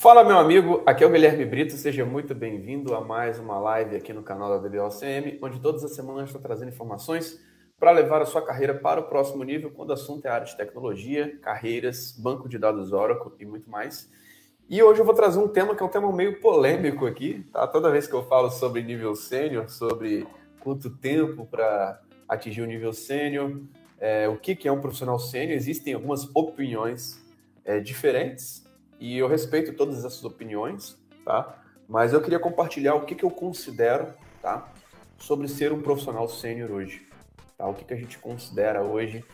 Fala, meu amigo, aqui é o Guilherme Brito, seja muito bem-vindo a mais uma live aqui no canal da DBOCM, onde todas as semanas estou trazendo informações para levar a sua carreira para o próximo nível, quando o assunto é área de tecnologia, carreiras, banco de dados Oracle e muito mais. E hoje eu vou trazer um tema que é um tema meio polêmico aqui, tá? Toda vez que eu falo sobre nível sênior, sobre quanto tempo para atingir o nível sênior, é, o que, que é um profissional sênior, existem algumas opiniões é, diferentes e eu respeito todas essas opiniões, tá? Mas eu queria compartilhar o que, que eu considero, tá? Sobre ser um profissional sênior hoje, tá? O que, que a gente considera hoje,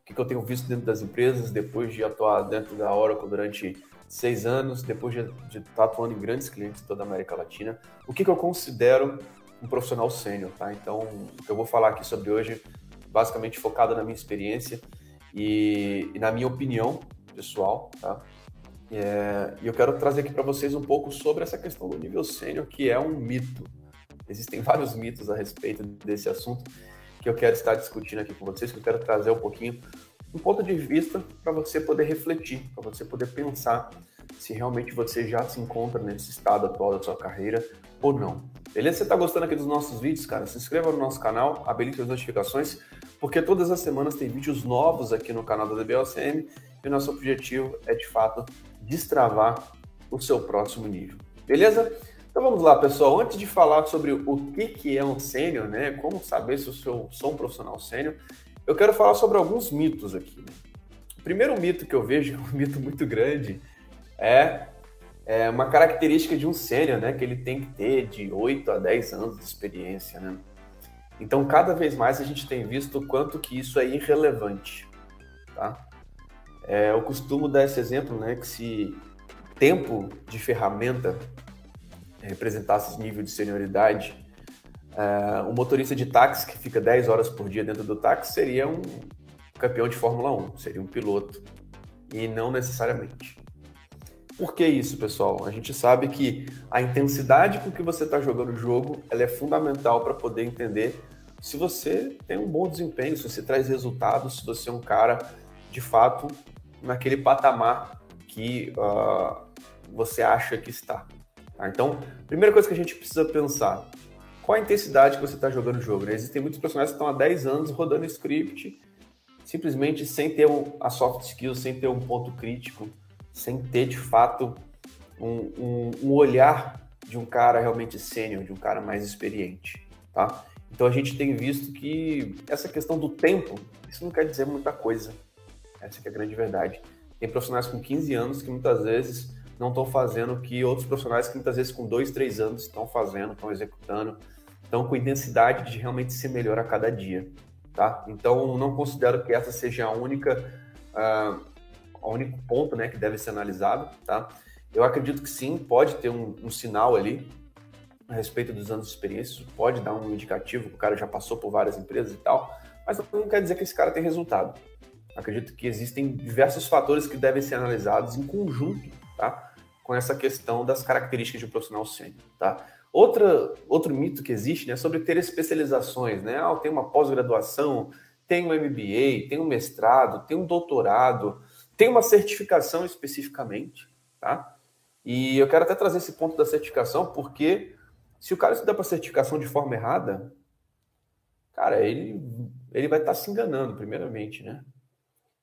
o que, que eu tenho visto dentro das empresas depois de atuar dentro da Oracle durante seis anos, depois de, estar atuando em grandes clientes toda a América Latina, o que, que eu considero um profissional sênior, tá? Então, o que eu vou falar aqui sobre hoje, basicamente focado na minha experiência e, e na minha opinião pessoal, tá? É, e eu quero trazer aqui para vocês um pouco sobre essa questão do nível sênior, que é um mito. Existem vários mitos a respeito desse assunto que eu quero estar discutindo aqui com vocês, que eu quero trazer um pouquinho um ponto de vista para você poder refletir, para você poder pensar se realmente você já se encontra nesse estado atual da sua carreira ou não. Beleza? Você está gostando aqui dos nossos vídeos, cara? Se inscreva no nosso canal, habilite as notificações, porque todas as semanas tem vídeos novos aqui no canal da DBLCM e o nosso objetivo é, de fato, destravar o seu próximo nível. Beleza? Então vamos lá, pessoal. Antes de falar sobre o que, que é um sênior, né? Como saber se eu sou, sou um profissional sênior, eu quero falar sobre alguns mitos aqui. Né? O primeiro mito que eu vejo, um mito muito grande, é, é uma característica de um sênior, né? Que ele tem que ter de 8 a 10 anos de experiência, né? Então, cada vez mais a gente tem visto o quanto que isso é irrelevante, tá? É, eu costumo dar esse exemplo, né, que se tempo de ferramenta representasse esse nível de senioridade, é, um motorista de táxi que fica 10 horas por dia dentro do táxi seria um campeão de Fórmula 1, seria um piloto, e não necessariamente. Por que isso, pessoal? A gente sabe que a intensidade com que você está jogando o jogo ela é fundamental para poder entender se você tem um bom desempenho, se você traz resultados, se você é um cara de fato naquele patamar que uh, você acha que está. Tá? Então, primeira coisa que a gente precisa pensar, qual a intensidade que você está jogando o jogo? Né? Existem muitos personagens que estão há 10 anos rodando script, simplesmente sem ter um, a soft skills, sem ter um ponto crítico, sem ter de fato um, um, um olhar de um cara realmente sênior, de um cara mais experiente, tá? Então a gente tem visto que essa questão do tempo, isso não quer dizer muita coisa. Essa é a grande verdade. Tem profissionais com 15 anos que muitas vezes não estão fazendo o que outros profissionais que muitas vezes com 2, 3 anos estão fazendo, estão executando, estão com intensidade de realmente ser melhor a cada dia. Tá? Então, não considero que essa seja a única, uh, o único ponto né, que deve ser analisado. Tá? Eu acredito que sim, pode ter um, um sinal ali a respeito dos anos de experiência, pode dar um indicativo que o cara já passou por várias empresas e tal, mas não quer dizer que esse cara tem resultado. Acredito que existem diversos fatores que devem ser analisados em conjunto, tá? Com essa questão das características de um profissional sênior, tá? Outra, outro mito que existe né, é sobre ter especializações, né? Ah, tem uma pós-graduação, tem um MBA, tem um mestrado, tem um doutorado, tem uma certificação especificamente, tá? E eu quero até trazer esse ponto da certificação, porque se o cara estudar para certificação de forma errada, cara, ele, ele vai estar se enganando, primeiramente, né?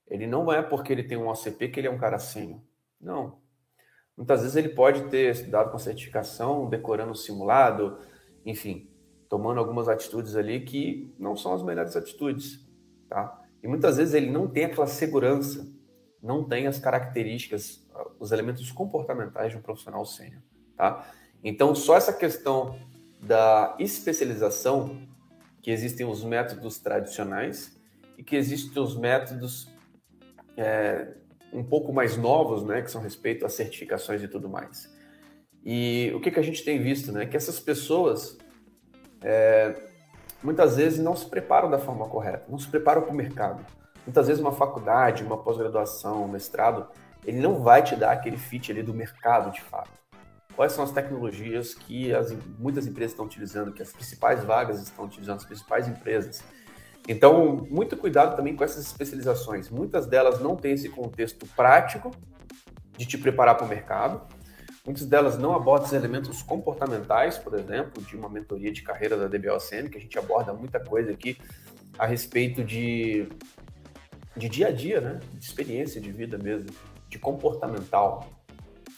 Ele não é porque ele tem um OCP que ele é um cara sênior. Não. Muitas vezes ele pode ter estudado com certificação, decorando o simulado, enfim, tomando algumas atitudes ali que não são as melhores atitudes, tá? E muitas vezes ele não tem aquela segurança, não tem as características, os elementos comportamentais de um profissional sênior, tá? Então, só essa questão da especialização, que existem os métodos tradicionais e que existem os métodos é, um pouco mais novos, né, que são respeito às certificações e tudo mais. E o que, que a gente tem visto, né, que essas pessoas é, muitas vezes não se preparam da forma correta, não se preparam para o mercado. Muitas vezes uma faculdade, uma pós-graduação, um mestrado, ele não vai te dar aquele fit ali do mercado de fato. Quais são as tecnologias que as, muitas empresas estão utilizando, que as principais vagas estão utilizando, as principais empresas? Então, muito cuidado também com essas especializações. Muitas delas não têm esse contexto prático de te preparar para o mercado. Muitas delas não abordam os elementos comportamentais, por exemplo, de uma mentoria de carreira da DBOCN, que a gente aborda muita coisa aqui a respeito de, de dia a dia, né? De experiência de vida mesmo, de comportamental.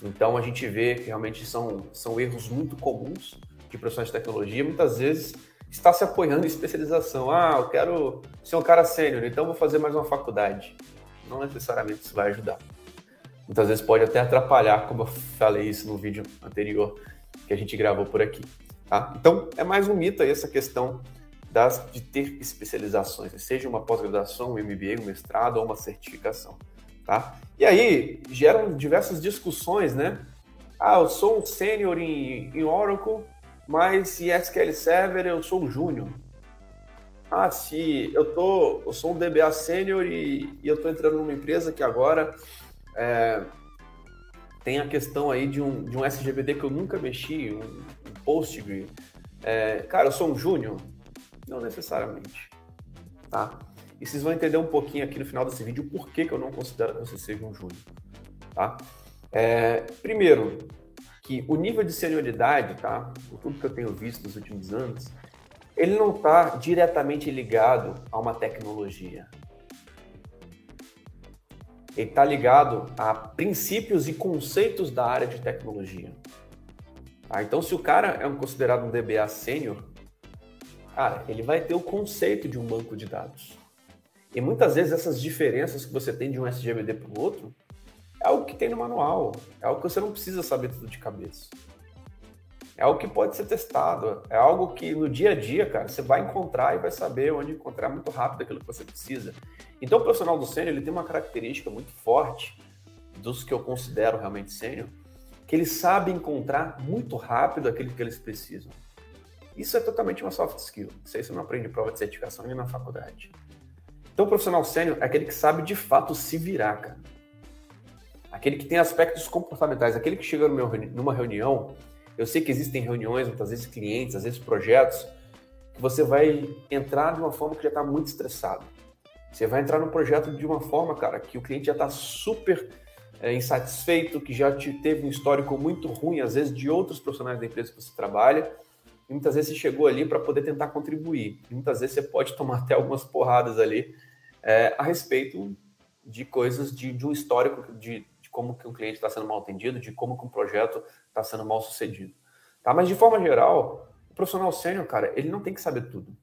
Então a gente vê que realmente são, são erros muito comuns de profissionais de tecnologia, muitas vezes está se apoiando em especialização. Ah, eu quero ser um cara sênior, então vou fazer mais uma faculdade. Não necessariamente isso vai ajudar muitas vezes pode até atrapalhar, como eu falei isso no vídeo anterior que a gente gravou por aqui. Tá? Então, é mais um mito aí essa questão das, de ter especializações, seja uma pós-graduação, um MBA, um mestrado ou uma certificação. Tá? E aí, geram diversas discussões, né? Ah, eu sou um sênior em, em Oracle, mas em SQL Server eu sou um júnior. Ah, se eu, tô, eu sou um DBA sênior e, e eu estou entrando numa empresa que agora é, tem a questão aí de um, de um SGBD que eu nunca mexi, um, um Postgre. É, cara, eu sou um júnior? Não necessariamente, tá? E vocês vão entender um pouquinho aqui no final desse vídeo o porquê que eu não considero que você seja um júnior, tá? É, primeiro, que o nível de senioridade, tá? Por tudo que eu tenho visto nos últimos anos, ele não está diretamente ligado a uma tecnologia ele está ligado a princípios e conceitos da área de tecnologia. Tá? Então, se o cara é um, considerado um DBA sênior, cara, ele vai ter o conceito de um banco de dados. E muitas vezes essas diferenças que você tem de um SGBD para o outro é algo que tem no manual, é algo que você não precisa saber tudo de cabeça. É algo que pode ser testado, é algo que no dia a dia, cara, você vai encontrar e vai saber onde encontrar muito rápido aquilo que você precisa. Então, o profissional do sênior, ele tem uma característica muito forte dos que eu considero realmente sênior, que ele sabe encontrar muito rápido aquilo que eles precisam. Isso é totalmente uma soft skill. Isso aí você não aprende prova de certificação nem na faculdade. Então, o profissional sênior é aquele que sabe de fato se virar, cara. Aquele que tem aspectos comportamentais, aquele que chega numa reunião eu sei que existem reuniões, muitas vezes clientes, às vezes projetos, que você vai entrar de uma forma que já está muito estressado. Você vai entrar no projeto de uma forma, cara, que o cliente já está super é, insatisfeito, que já te teve um histórico muito ruim, às vezes, de outros profissionais da empresa que você trabalha, e muitas vezes você chegou ali para poder tentar contribuir. E muitas vezes você pode tomar até algumas porradas ali é, a respeito de coisas, de, de um histórico de, de como que um cliente está sendo mal atendido, de como que um projeto está sendo mal sucedido. Tá? Mas de forma geral, o profissional sênior, cara, ele não tem que saber tudo.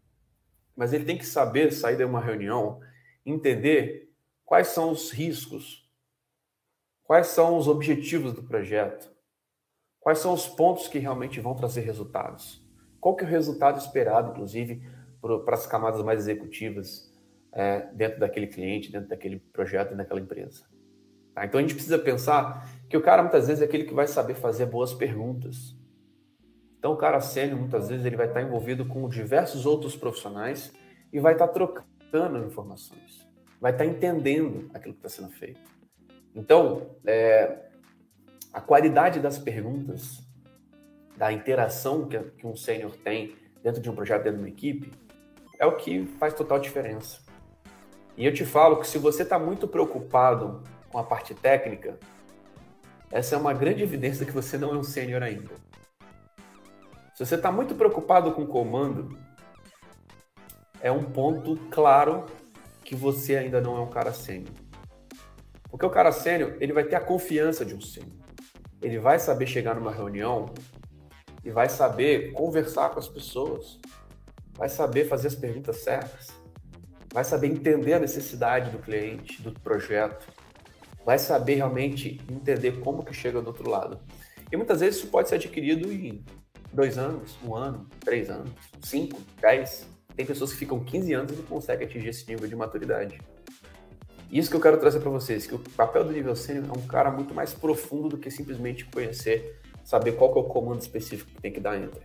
Mas ele tem que saber sair de uma reunião, entender quais são os riscos, quais são os objetivos do projeto, quais são os pontos que realmente vão trazer resultados. Qual que é o resultado esperado, inclusive, para as camadas mais executivas é, dentro daquele cliente, dentro daquele projeto, daquela empresa. Tá? Então a gente precisa pensar que o cara muitas vezes é aquele que vai saber fazer boas perguntas. Então o cara sênior muitas vezes ele vai estar envolvido com diversos outros profissionais e vai estar trocando informações, vai estar entendendo aquilo que está sendo feito. Então é, a qualidade das perguntas, da interação que, que um sênior tem dentro de um projeto, dentro de uma equipe, é o que faz total diferença. E eu te falo que se você está muito preocupado com a parte técnica, essa é uma grande evidência que você não é um sênior ainda. Se você está muito preocupado com o comando, é um ponto claro que você ainda não é um cara sênior. Porque o cara sênior, ele vai ter a confiança de um sênior. Ele vai saber chegar numa reunião e vai saber conversar com as pessoas. Vai saber fazer as perguntas certas. Vai saber entender a necessidade do cliente, do projeto vai saber realmente entender como que chega do outro lado. E muitas vezes isso pode ser adquirido em dois anos, um ano, três anos, cinco, dez. Tem pessoas que ficam 15 anos e não conseguem atingir esse nível de maturidade. Isso que eu quero trazer para vocês, que o papel do nível sênior é um cara muito mais profundo do que simplesmente conhecer, saber qual que é o comando específico que tem que dar entre.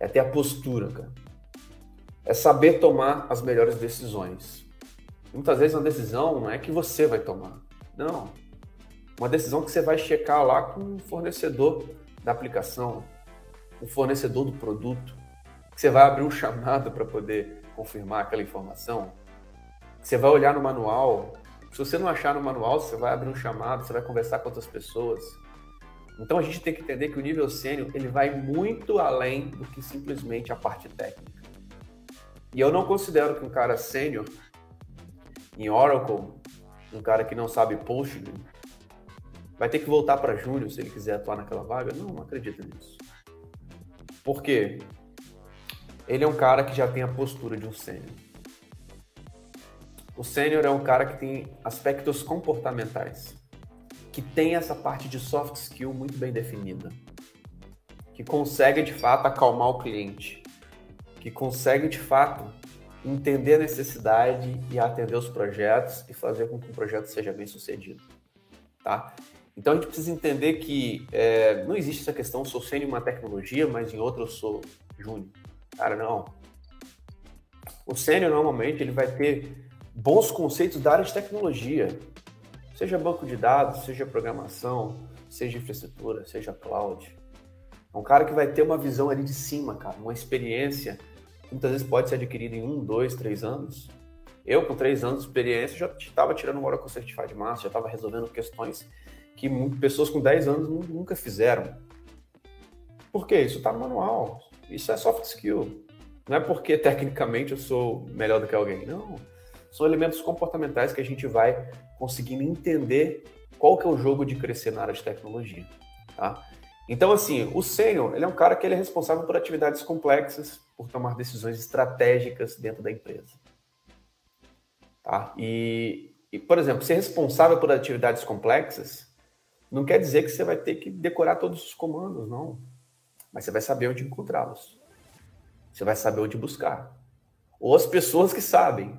É ter a postura, cara. É saber tomar as melhores decisões. Muitas vezes uma decisão não é que você vai tomar, não. Uma decisão que você vai checar lá com o fornecedor da aplicação, o fornecedor do produto, que você vai abrir um chamado para poder confirmar aquela informação, que você vai olhar no manual. Se você não achar no manual, você vai abrir um chamado, você vai conversar com outras pessoas. Então a gente tem que entender que o nível sênior ele vai muito além do que simplesmente a parte técnica. E eu não considero que um cara sênior em Oracle, um cara que não sabe Postgre, vai ter que voltar para Júnior se ele quiser atuar naquela vaga. Não, não acredito nisso. Por quê? Ele é um cara que já tem a postura de um sênior. O sênior é um cara que tem aspectos comportamentais que tem essa parte de soft skill muito bem definida, que consegue de fato acalmar o cliente, que consegue de fato entender a necessidade e atender os projetos e fazer com que o projeto seja bem sucedido, tá? Então a gente precisa entender que é, não existe essa questão, sou em uma tecnologia, mas em outra eu sou júnior. Cara, não. O sênior normalmente ele vai ter bons conceitos da área de tecnologia, Seja banco de dados, seja programação, seja infraestrutura, seja cloud. É um cara que vai ter uma visão ali de cima, cara, uma experiência muitas vezes pode ser adquirida em um, dois, três anos. Eu, com três anos de experiência, já estava tirando uma hora com Certified Master, já estava resolvendo questões que pessoas com 10 anos nunca fizeram. Por quê? Isso está no manual. Isso é soft skill. Não é porque tecnicamente eu sou melhor do que alguém. Não são elementos comportamentais que a gente vai conseguindo entender qual que é o jogo de crescer na área de tecnologia, tá? Então, assim, o sênior, ele é um cara que ele é responsável por atividades complexas, por tomar decisões estratégicas dentro da empresa. Tá? E, e, por exemplo, ser responsável por atividades complexas não quer dizer que você vai ter que decorar todos os comandos, não. Mas você vai saber onde encontrá-los. Você vai saber onde buscar. Ou as pessoas que sabem,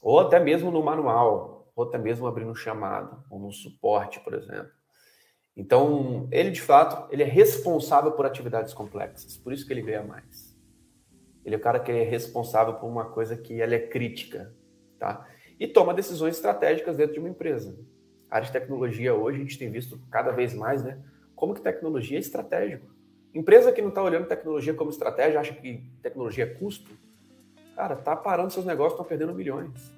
ou até mesmo no manual, ou até mesmo abrindo um chamado, ou no suporte, por exemplo. Então, ele de fato, ele é responsável por atividades complexas, por isso que ele ganha mais. Ele é o cara que é responsável por uma coisa que ela é crítica, tá? E toma decisões estratégicas dentro de uma empresa. A área de tecnologia hoje a gente tem visto cada vez mais, né? Como que tecnologia é estratégico. Empresa que não está olhando tecnologia como estratégia, acha que tecnologia é custo, cara, tá parando seus negócios, estão perdendo milhões.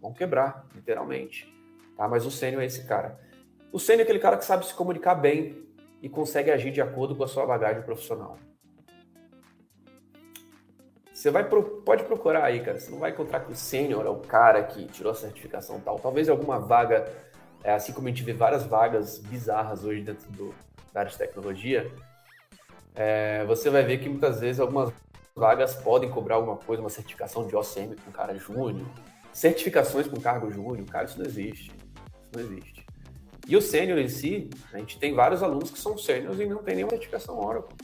Vão quebrar, literalmente. Tá? Mas o sênior é esse cara. O sênior é aquele cara que sabe se comunicar bem e consegue agir de acordo com a sua bagagem profissional. Você vai pode procurar aí, cara. Você não vai encontrar que o sênior é o cara que tirou a certificação tal. Talvez alguma vaga, é, assim como a gente vê várias vagas bizarras hoje dentro do, da área de tecnologia, é, você vai ver que muitas vezes algumas vagas podem cobrar alguma coisa, uma certificação de OCM com cara júnior, certificações com cargo júnior, cara, isso não existe. Isso não existe. E o sênior em si, a gente tem vários alunos que são sêniores e não tem nenhuma certificação Oracle.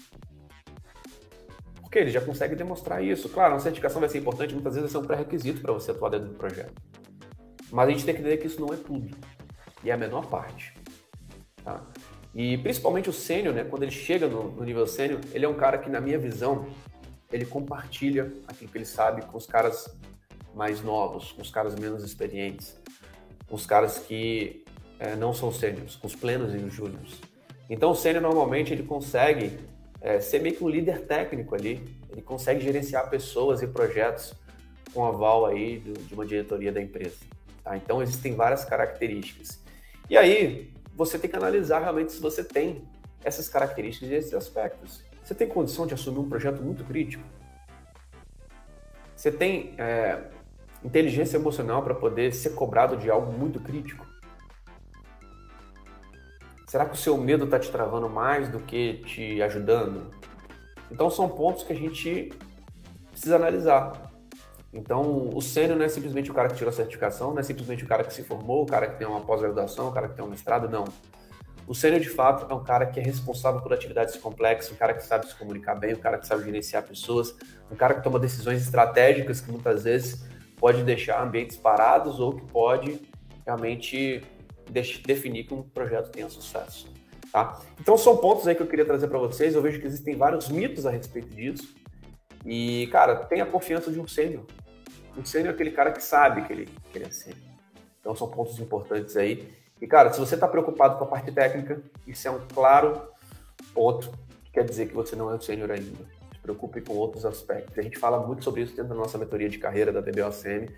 Porque ele já consegue demonstrar isso. Claro, uma certificação vai ser importante, muitas vezes vai ser um pré-requisito para você atuar dentro do projeto. Mas a gente tem que entender que isso não é tudo. E é a menor parte. Tá? E principalmente o sênior, né, quando ele chega no, no nível sênior, ele é um cara que, na minha visão, ele compartilha aquilo que ele sabe com os caras mais novos, com os caras menos experientes, com os caras que é, não são sêniores, com os plenos e os júniores. Então o sênior normalmente ele consegue é, ser meio que um líder técnico ali, ele consegue gerenciar pessoas e projetos com aval aí do, de uma diretoria da empresa. Tá? Então existem várias características. E aí você tem que analisar realmente se você tem essas características e esses aspectos. Você tem condição de assumir um projeto muito crítico? Você tem é, inteligência emocional para poder ser cobrado de algo muito crítico? Será que o seu medo está te travando mais do que te ajudando? Então são pontos que a gente precisa analisar. Então, o sênior não é simplesmente o cara que tirou a certificação, não é simplesmente o cara que se formou, o cara que tem uma pós-graduação, o cara que tem um mestrado, não. O sênior, de fato, é um cara que é responsável por atividades complexas, um cara que sabe se comunicar bem, um cara que sabe gerenciar pessoas, um cara que toma decisões estratégicas que muitas vezes pode deixar ambientes parados ou que pode realmente definir que um projeto tenha sucesso. Tá? Então são pontos aí que eu queria trazer para vocês. Eu vejo que existem vários mitos a respeito disso. E, cara, tenha confiança de um sênior. Um sênior é aquele cara que sabe que ele, que ele é sênior. Então são pontos importantes aí. E, cara, se você está preocupado com a parte técnica, isso é um claro ponto que quer dizer que você não é um sênior ainda. Se preocupe com outros aspectos. A gente fala muito sobre isso dentro da nossa mentoria de carreira da DBOCM,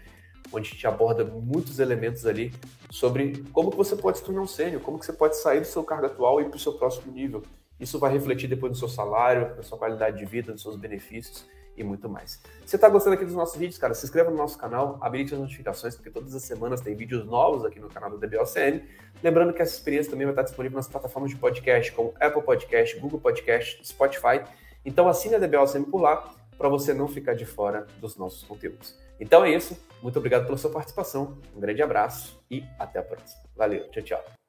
onde a gente aborda muitos elementos ali sobre como que você pode se tornar um sênior, como que você pode sair do seu cargo atual e ir para o seu próximo nível. Isso vai refletir depois no seu salário, na sua qualidade de vida, nos seus benefícios e muito mais. Se você está gostando aqui dos nossos vídeos, cara, se inscreva no nosso canal, habilite as notificações, porque todas as semanas tem vídeos novos aqui no canal do DBOCN. Lembrando que essa experiência também vai estar disponível nas plataformas de podcast, como Apple Podcast, Google Podcast, Spotify. Então assine a DBOCN por lá, para você não ficar de fora dos nossos conteúdos. Então é isso. Muito obrigado pela sua participação. Um grande abraço e até a próxima. Valeu. Tchau, tchau.